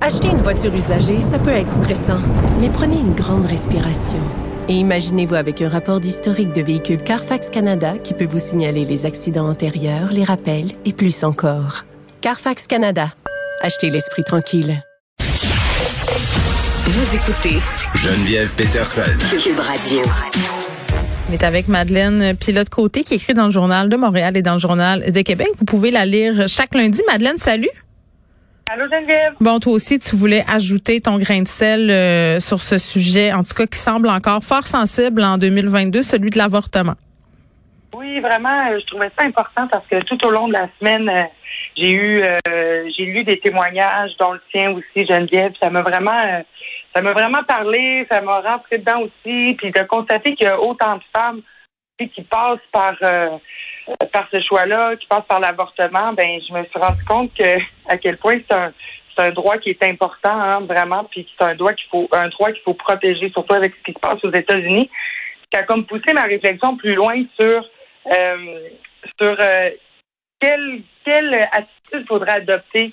Acheter une voiture usagée, ça peut être stressant, mais prenez une grande respiration. Et imaginez-vous avec un rapport d'historique de véhicule Carfax Canada qui peut vous signaler les accidents antérieurs, les rappels et plus encore. Carfax Canada. Achetez l'esprit tranquille. Vous écoutez Geneviève Peterson. Cube Radio. On est avec Madeleine Pilote-Côté qui écrit dans le Journal de Montréal et dans le Journal de Québec. Vous pouvez la lire chaque lundi. Madeleine, salut. Allô Geneviève? Bon, toi aussi, tu voulais ajouter ton grain de sel euh, sur ce sujet, en tout cas qui semble encore fort sensible en 2022, celui de l'avortement. Oui, vraiment, euh, je trouvais ça important parce que tout au long de la semaine, euh, j'ai eu, j'ai lu des témoignages, dont le tien aussi, Geneviève. Ça m'a vraiment, ça m'a vraiment parlé, ça m'a rentré dedans aussi, puis de constater qu'il y a autant de femmes qui passent par par ce choix-là, qui passent par l'avortement. Ben, je me suis rendu compte que à quel point c'est un c'est un droit qui est important, hein, vraiment, puis c'est un droit qu'il faut un droit qu'il faut protéger, surtout avec ce qui se passe aux États-Unis. Qui a comme poussé ma réflexion plus loin sur euh, sur euh, quelle, quelle attitude faudrait adopter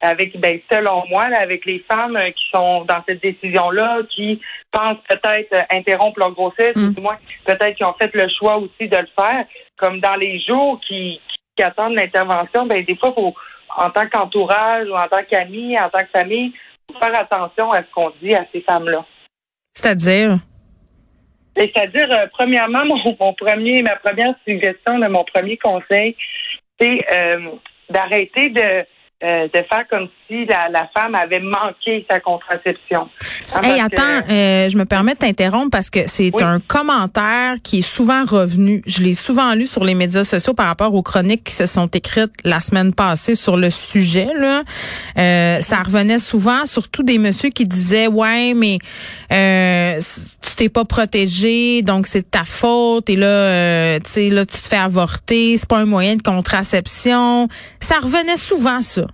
avec, ben, selon moi, là, avec les femmes euh, qui sont dans cette décision-là, qui pensent peut-être euh, interrompre leur grossesse, Mm. ou du moins peut-être qui ont fait le choix aussi de le faire, comme dans les jours qui, qui attendent l'intervention, ben, des fois, faut, en tant qu'entourage ou en tant qu'ami, en tant que famille, faut faire attention à ce qu'on dit à ces femmes-là. C'est-à-dire, Et C'est-à-dire, euh, premièrement, mon, mon premier, ma première suggestion, là, mon premier conseil, c'est euh, d'arrêter de, euh, de faire comme si la, la femme avait manqué sa contraception. Hein, Hey, que- attends, euh, je me permets de t'interrompre parce que c'est Oui. un commentaire qui est souvent revenu. Je l'ai souvent lu sur les médias sociaux par rapport aux chroniques qui se sont écrites la semaine passée sur le sujet. Là. Euh, ça revenait souvent, surtout des messieurs qui disaient Ouais, mais euh, tu t'es pas protégé, donc c'est de ta faute, et là, euh, tu sais, là, tu te fais avorter, c'est pas un moyen de contraception. Ça revenait souvent, ça.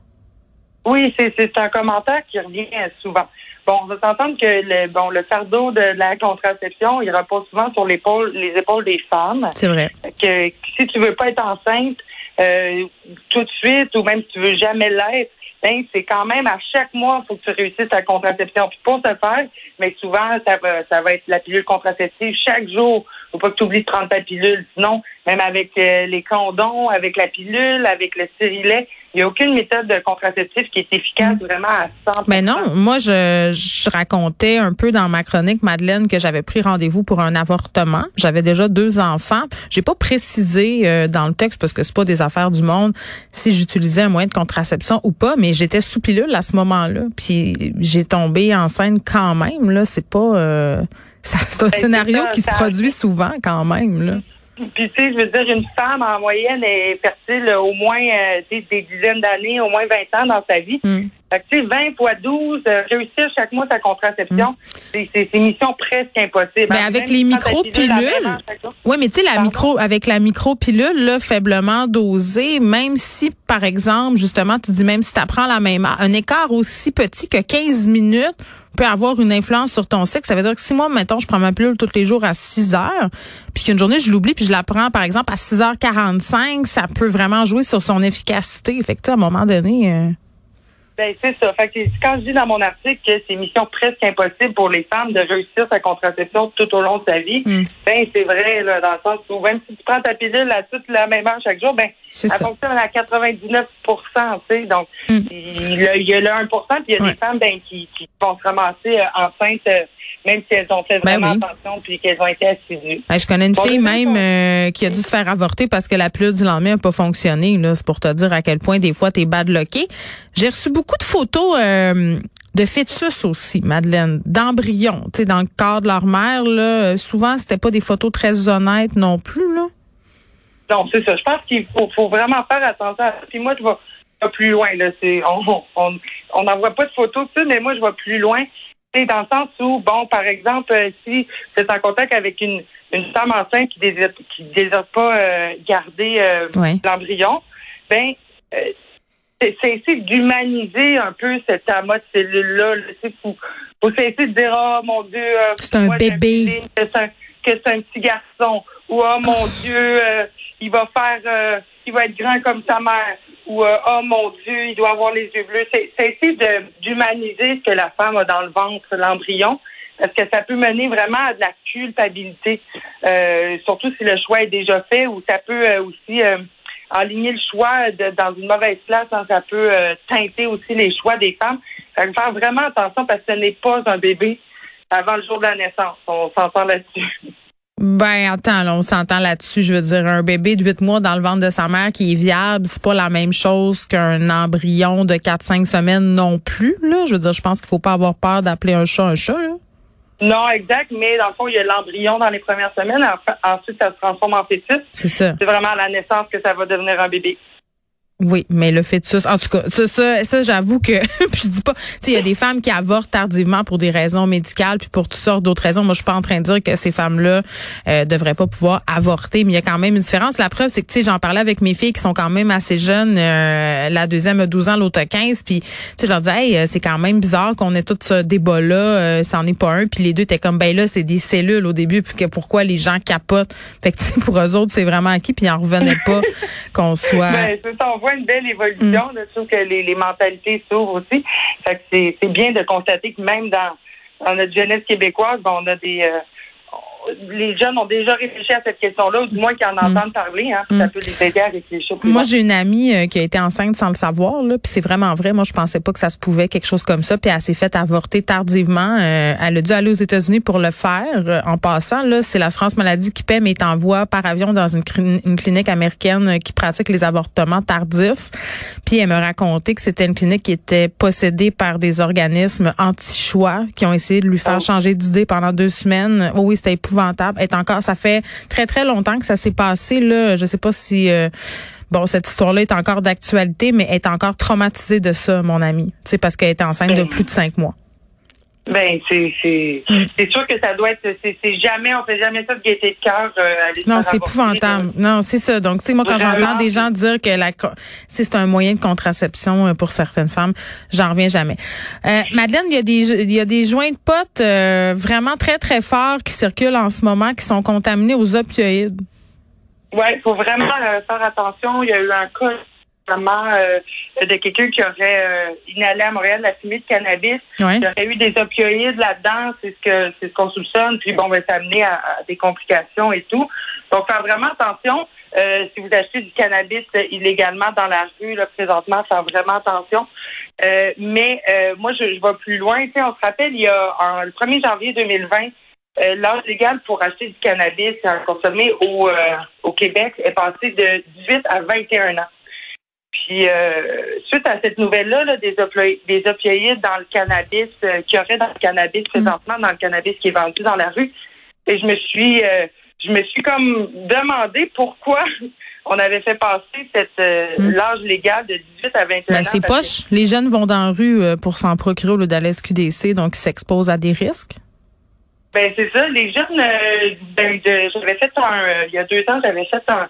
Oui, c'est c'est un commentaire qui revient souvent. Bon, on va s'entendre que le bon le fardeau de la contraception, il repose souvent sur l'épaule les épaules des femmes. C'est vrai. que si tu veux pas être enceinte euh, tout de suite ou même si tu veux jamais l'être, ben, c'est quand même à chaque mois, faut que tu réussisses ta contraception. Puis pour ce faire, mais souvent, ça va, ça va être la pilule contraceptive chaque jour. Faut pas que tu oublies de prendre ta pilule. Sinon, même avec euh, les condons, avec la pilule, avec le stérilet, il n'y a aucune méthode de contraceptive qui est efficace vraiment à 100 Ben non, moi je, je racontais un peu dans ma chronique Madeleine que j'avais pris rendez-vous pour un avortement. J'avais déjà deux enfants. J'ai pas précisé euh, dans le texte parce que c'est pas des affaires du monde si j'utilisais un moyen de contraception ou pas, mais j'étais sous pilule à ce moment-là. Puis j'ai tombé enceinte quand même là. C'est pas euh, c'est un Ben, scénario ça, qui se ça produit souvent quand même là. Puis, tu sais, je veux dire, une femme, en moyenne, est fertile au moins euh, des dizaines d'années, au moins 20 ans dans sa vie. Mm. Fait que, tu sais, 20 fois 12, euh, réussir chaque mois sa contraception, c'est c'est c'est mission presque impossible. Ben, Hein, avec les micro-pilules, pilule à 20 ans chaque jour. Oui, mais tu sais, la Pardon? micro, avec la micro-pilule, là, faiblement dosée, même si, par exemple, justement, tu dis même si tu apprends la même un écart aussi petit que 15 minutes peut avoir une influence sur ton cycle. Ça veut dire que si moi, mettons, je prends ma pilule tous les jours à 6 heures, puis qu'une journée, je l'oublie, puis je la prends, par exemple, à 6h45, ça peut vraiment jouer sur son efficacité. Fait que, à un moment donné... euh, Ben, c'est ça. Fait que quand je dis dans mon article que c'est mission presque impossible pour les femmes de réussir sa contraception tout au long de sa vie, Mm. ben, c'est vrai, là, dans le sens où même si tu prends ta pilule à toute la même heure chaque jour, ben, elle ça. fonctionne à 99 tu sais. Donc, Mm. il, y a, le 1% puis il y a Ouais. des femmes ben, qui, qui vont se ramasser euh, enceintes, euh, même si elles ont fait Ben vraiment oui. attention puis qu'elles ont été assidues. Ben, je connais une Bon, fille même euh, qui a dû se faire avorter parce que la pilule du lendemain n'a pas fonctionné. Là, c'est pour te dire à quel point des fois t'es badlocké. J'ai reçu beaucoup de photos euh, de fœtus aussi, Madeleine, d'embryons, tu sais, dans le corps de leur mère. Là, souvent c'était pas des photos très honnêtes non plus. Là. Donc, c'est ça. Je pense qu'il faut, faut vraiment faire attention à. Puis moi, je vais, pas plus loin. Là, c'est, on on on n'envoie pas de photos mais moi, je vais plus loin. C'est dans le sens où, bon, par exemple, euh, si êtes en contact avec une, une femme enceinte qui désire, qui désire pas euh, garder euh, l'embryon, ben euh, c'est essayer d'humaniser un peu cet amas de cellules-là. là. Il faut, faut cesser de dire Oh mon Dieu, euh, C'est un moi, bébé. Que c'est un, que c'est un petit garçon. Ou Oh mon Dieu, euh, il va faire euh, il va être grand comme sa mère. Ou euh, Oh mon Dieu, il doit avoir les yeux bleus. C'est c'est essayer de- d'humaniser ce que la femme a dans le ventre, l'embryon. Parce que ça peut mener vraiment à de la culpabilité, euh, surtout si le choix est déjà fait, ou ça peut aussi euh, aligner le choix de- dans une mauvaise place, ça peut euh, teinter aussi les choix des femmes. Faire vraiment attention parce que ce n'est pas un bébé avant le jour de la naissance. On s'entend là-dessus. Ben attends, là, on s'entend là-dessus. Je veux dire, un bébé de 8 mois dans le ventre de sa mère qui est viable, c'est pas la même chose qu'un embryon de 4-5 semaines non plus. Là. Je veux dire, je pense qu'il faut pas avoir peur d'appeler un chat un chat. Là. Non, exact, mais dans le fond, il y a l'embryon dans les premières semaines. en- Ensuite, ça se transforme en fœtus. C'est ça. C'est vraiment à la naissance que ça va devenir un bébé. Oui, mais le fœtus, en tout cas, ça, ça, ça j'avoue que, puis je dis pas, tu sais, il y a des femmes qui avortent tardivement pour des raisons médicales, puis pour toutes sortes d'autres raisons. Moi, je suis pas en train de dire que ces femmes-là euh, devraient pas pouvoir avorter, mais il y a quand même une différence. La preuve, c'est que, tu sais, j'en parlais avec mes filles qui sont quand même assez jeunes. euh, la deuxième a 12 ans, l'autre a 15, puis, tu sais, je leur disais, hey, euh, c'est quand même bizarre qu'on ait tout ce débat-là, euh, c'en est pas un, puis les deux étaient comme, ben là, c'est des cellules au début, puis que pourquoi les gens capotent? Fait que, tu sais, pour eux autres, c'est vraiment acquis, puis ils en revenaient pas qu'on soit... Ben, ça, voit une belle évolution. Je trouve que les, les mentalités s'ouvrent aussi. Fait que c'est, bien de constater que même dans, dans notre jeunesse québécoise, ben, on a des. euh, les jeunes ont déjà réfléchi à cette question-là, ou du moins qu'ils en entendent parler. Hein, puis Ça peut les aider à réfléchir plus Moi, j'ai une amie euh, qui a été enceinte sans le savoir, là, puis c'est vraiment vrai. Moi, je pensais pas que ça se pouvait quelque chose comme ça, puis elle s'est faite avorter tardivement. Euh, elle a dû aller aux États-Unis pour le faire. Euh, en passant, là, c'est l'assurance maladie qui paie, mais t'envoie par avion dans une, une clinique américaine qui pratique les avortements tardifs. Puis elle me racontait que c'était une clinique qui était possédée par des organismes anti-choix qui ont essayé de lui faire Oh. changer d'idée pendant deux semaines. Oh oui, c'était épouvantable. Est encore, ça fait très très longtemps que ça s'est passé là. Je sais pas si euh, Bon, cette histoire-là est encore d'actualité, mais elle est encore traumatisée de ça, mon ami. C'est parce qu'elle était enceinte de Ben, plus de cinq mois. Ben, c'est, c'est, Mm. c'est sûr que ça doit être. C'est, c'est jamais, on fait jamais ça de gaieté de cœur. euh, Non, c'est épouvantable. Non, c'est ça. Donc, tu sais, moi, quand j'entends des gens dire que la, c'est c'est un moyen de contraception euh, pour certaines femmes, j'en reviens jamais. Euh, Madeleine, il y a des, il y a des joints de potes euh, vraiment très, très forts qui circulent en ce moment, qui sont contaminés aux opioïdes. Oui, il faut vraiment euh, faire attention. Il y a eu un cas récemment, euh, de quelqu'un qui aurait euh, inhalé à Montréal la fumée de cannabis. Ouais. Il y aurait eu des opioïdes là-dedans, c'est ce que c'est ce qu'on soupçonne. Puis bon, ben, ça a amené à, à des complications et tout. Donc, faire vraiment attention. Euh, si vous achetez du cannabis illégalement dans la rue, là, présentement, faire vraiment attention. Euh, mais euh, moi, je, je vais plus loin. Tu sais, on se rappelle, il y a en, le 1er janvier 2020, euh, l'âge légal pour acheter du cannabis et en consommer au, euh, au Québec est passé de 18 à 21 ans. Puis, euh, suite à cette nouvelle-là, là, des, des opioïdes dans le cannabis, euh, qu'il y aurait dans le cannabis présentement, dans le cannabis qui est vendu dans la rue, et je me suis, euh, je me suis comme demandé pourquoi on avait fait passer cette euh, Mm. l'âge légal de 18 à 21 Ben, ans. c'est que- poche. Les jeunes vont dans la rue euh, pour s'en procurer au lieu d'aller SQDC, donc ils s'exposent à des risques? Ben c'est ça. Les jeunes, ben, j'avais fait un, il y a deux ans, j'avais fait un,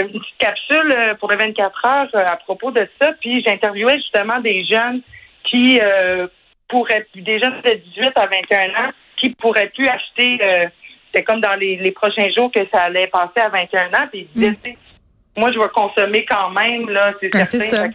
une petite capsule euh, pour les 24 heures euh, à propos de ça. Puis j'interviewais justement des jeunes qui euh, pourraient, des jeunes de 18 à 21 ans qui pourraient plus acheter. euh, C'était comme dans les, les prochains jours que ça allait passer à 21 ans. Puis ils disaient, sais, moi je vais consommer quand même là, c'est Ben, certain. ça.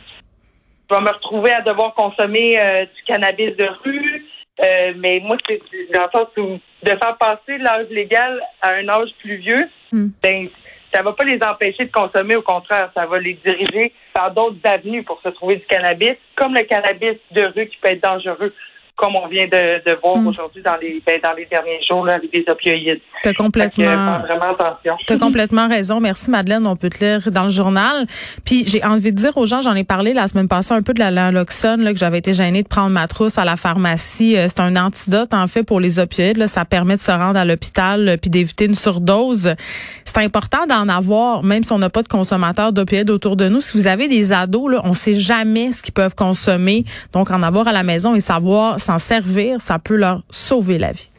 Je vais me retrouver à devoir consommer euh, du cannabis de rue. Euh, mais moi, c'est dans le sens où de faire passer l'âge légal à un âge plus vieux, Hmm. ben ça va pas les empêcher de consommer, au contraire, ça va les diriger par d'autres avenues pour se trouver du cannabis, comme le cannabis de rue qui peut être dangereux comme on vient de, de voir Mm. aujourd'hui dans les ben, dans les derniers jours là, avec des opioïdes. T'as que, euh, complètement. vraiment attention. T'as complètement raison. Merci Madeleine. On peut te lire dans le journal. Puis j'ai envie de dire aux gens, j'en ai parlé la semaine passée un peu de la naloxone, là, que j'avais été gênée de prendre ma trousse à la pharmacie. Euh, C'est un antidote en fait pour les opioïdes. Là. Ça permet de se rendre à l'hôpital euh, puis d'éviter une surdose. C'est important d'en avoir, même si on n'a pas de consommateurs d'opioïdes autour de nous. Si vous avez des ados, là, on sait jamais ce qu'ils peuvent consommer. Donc en avoir à la maison et savoir s'en servir, ça peut leur sauver la vie.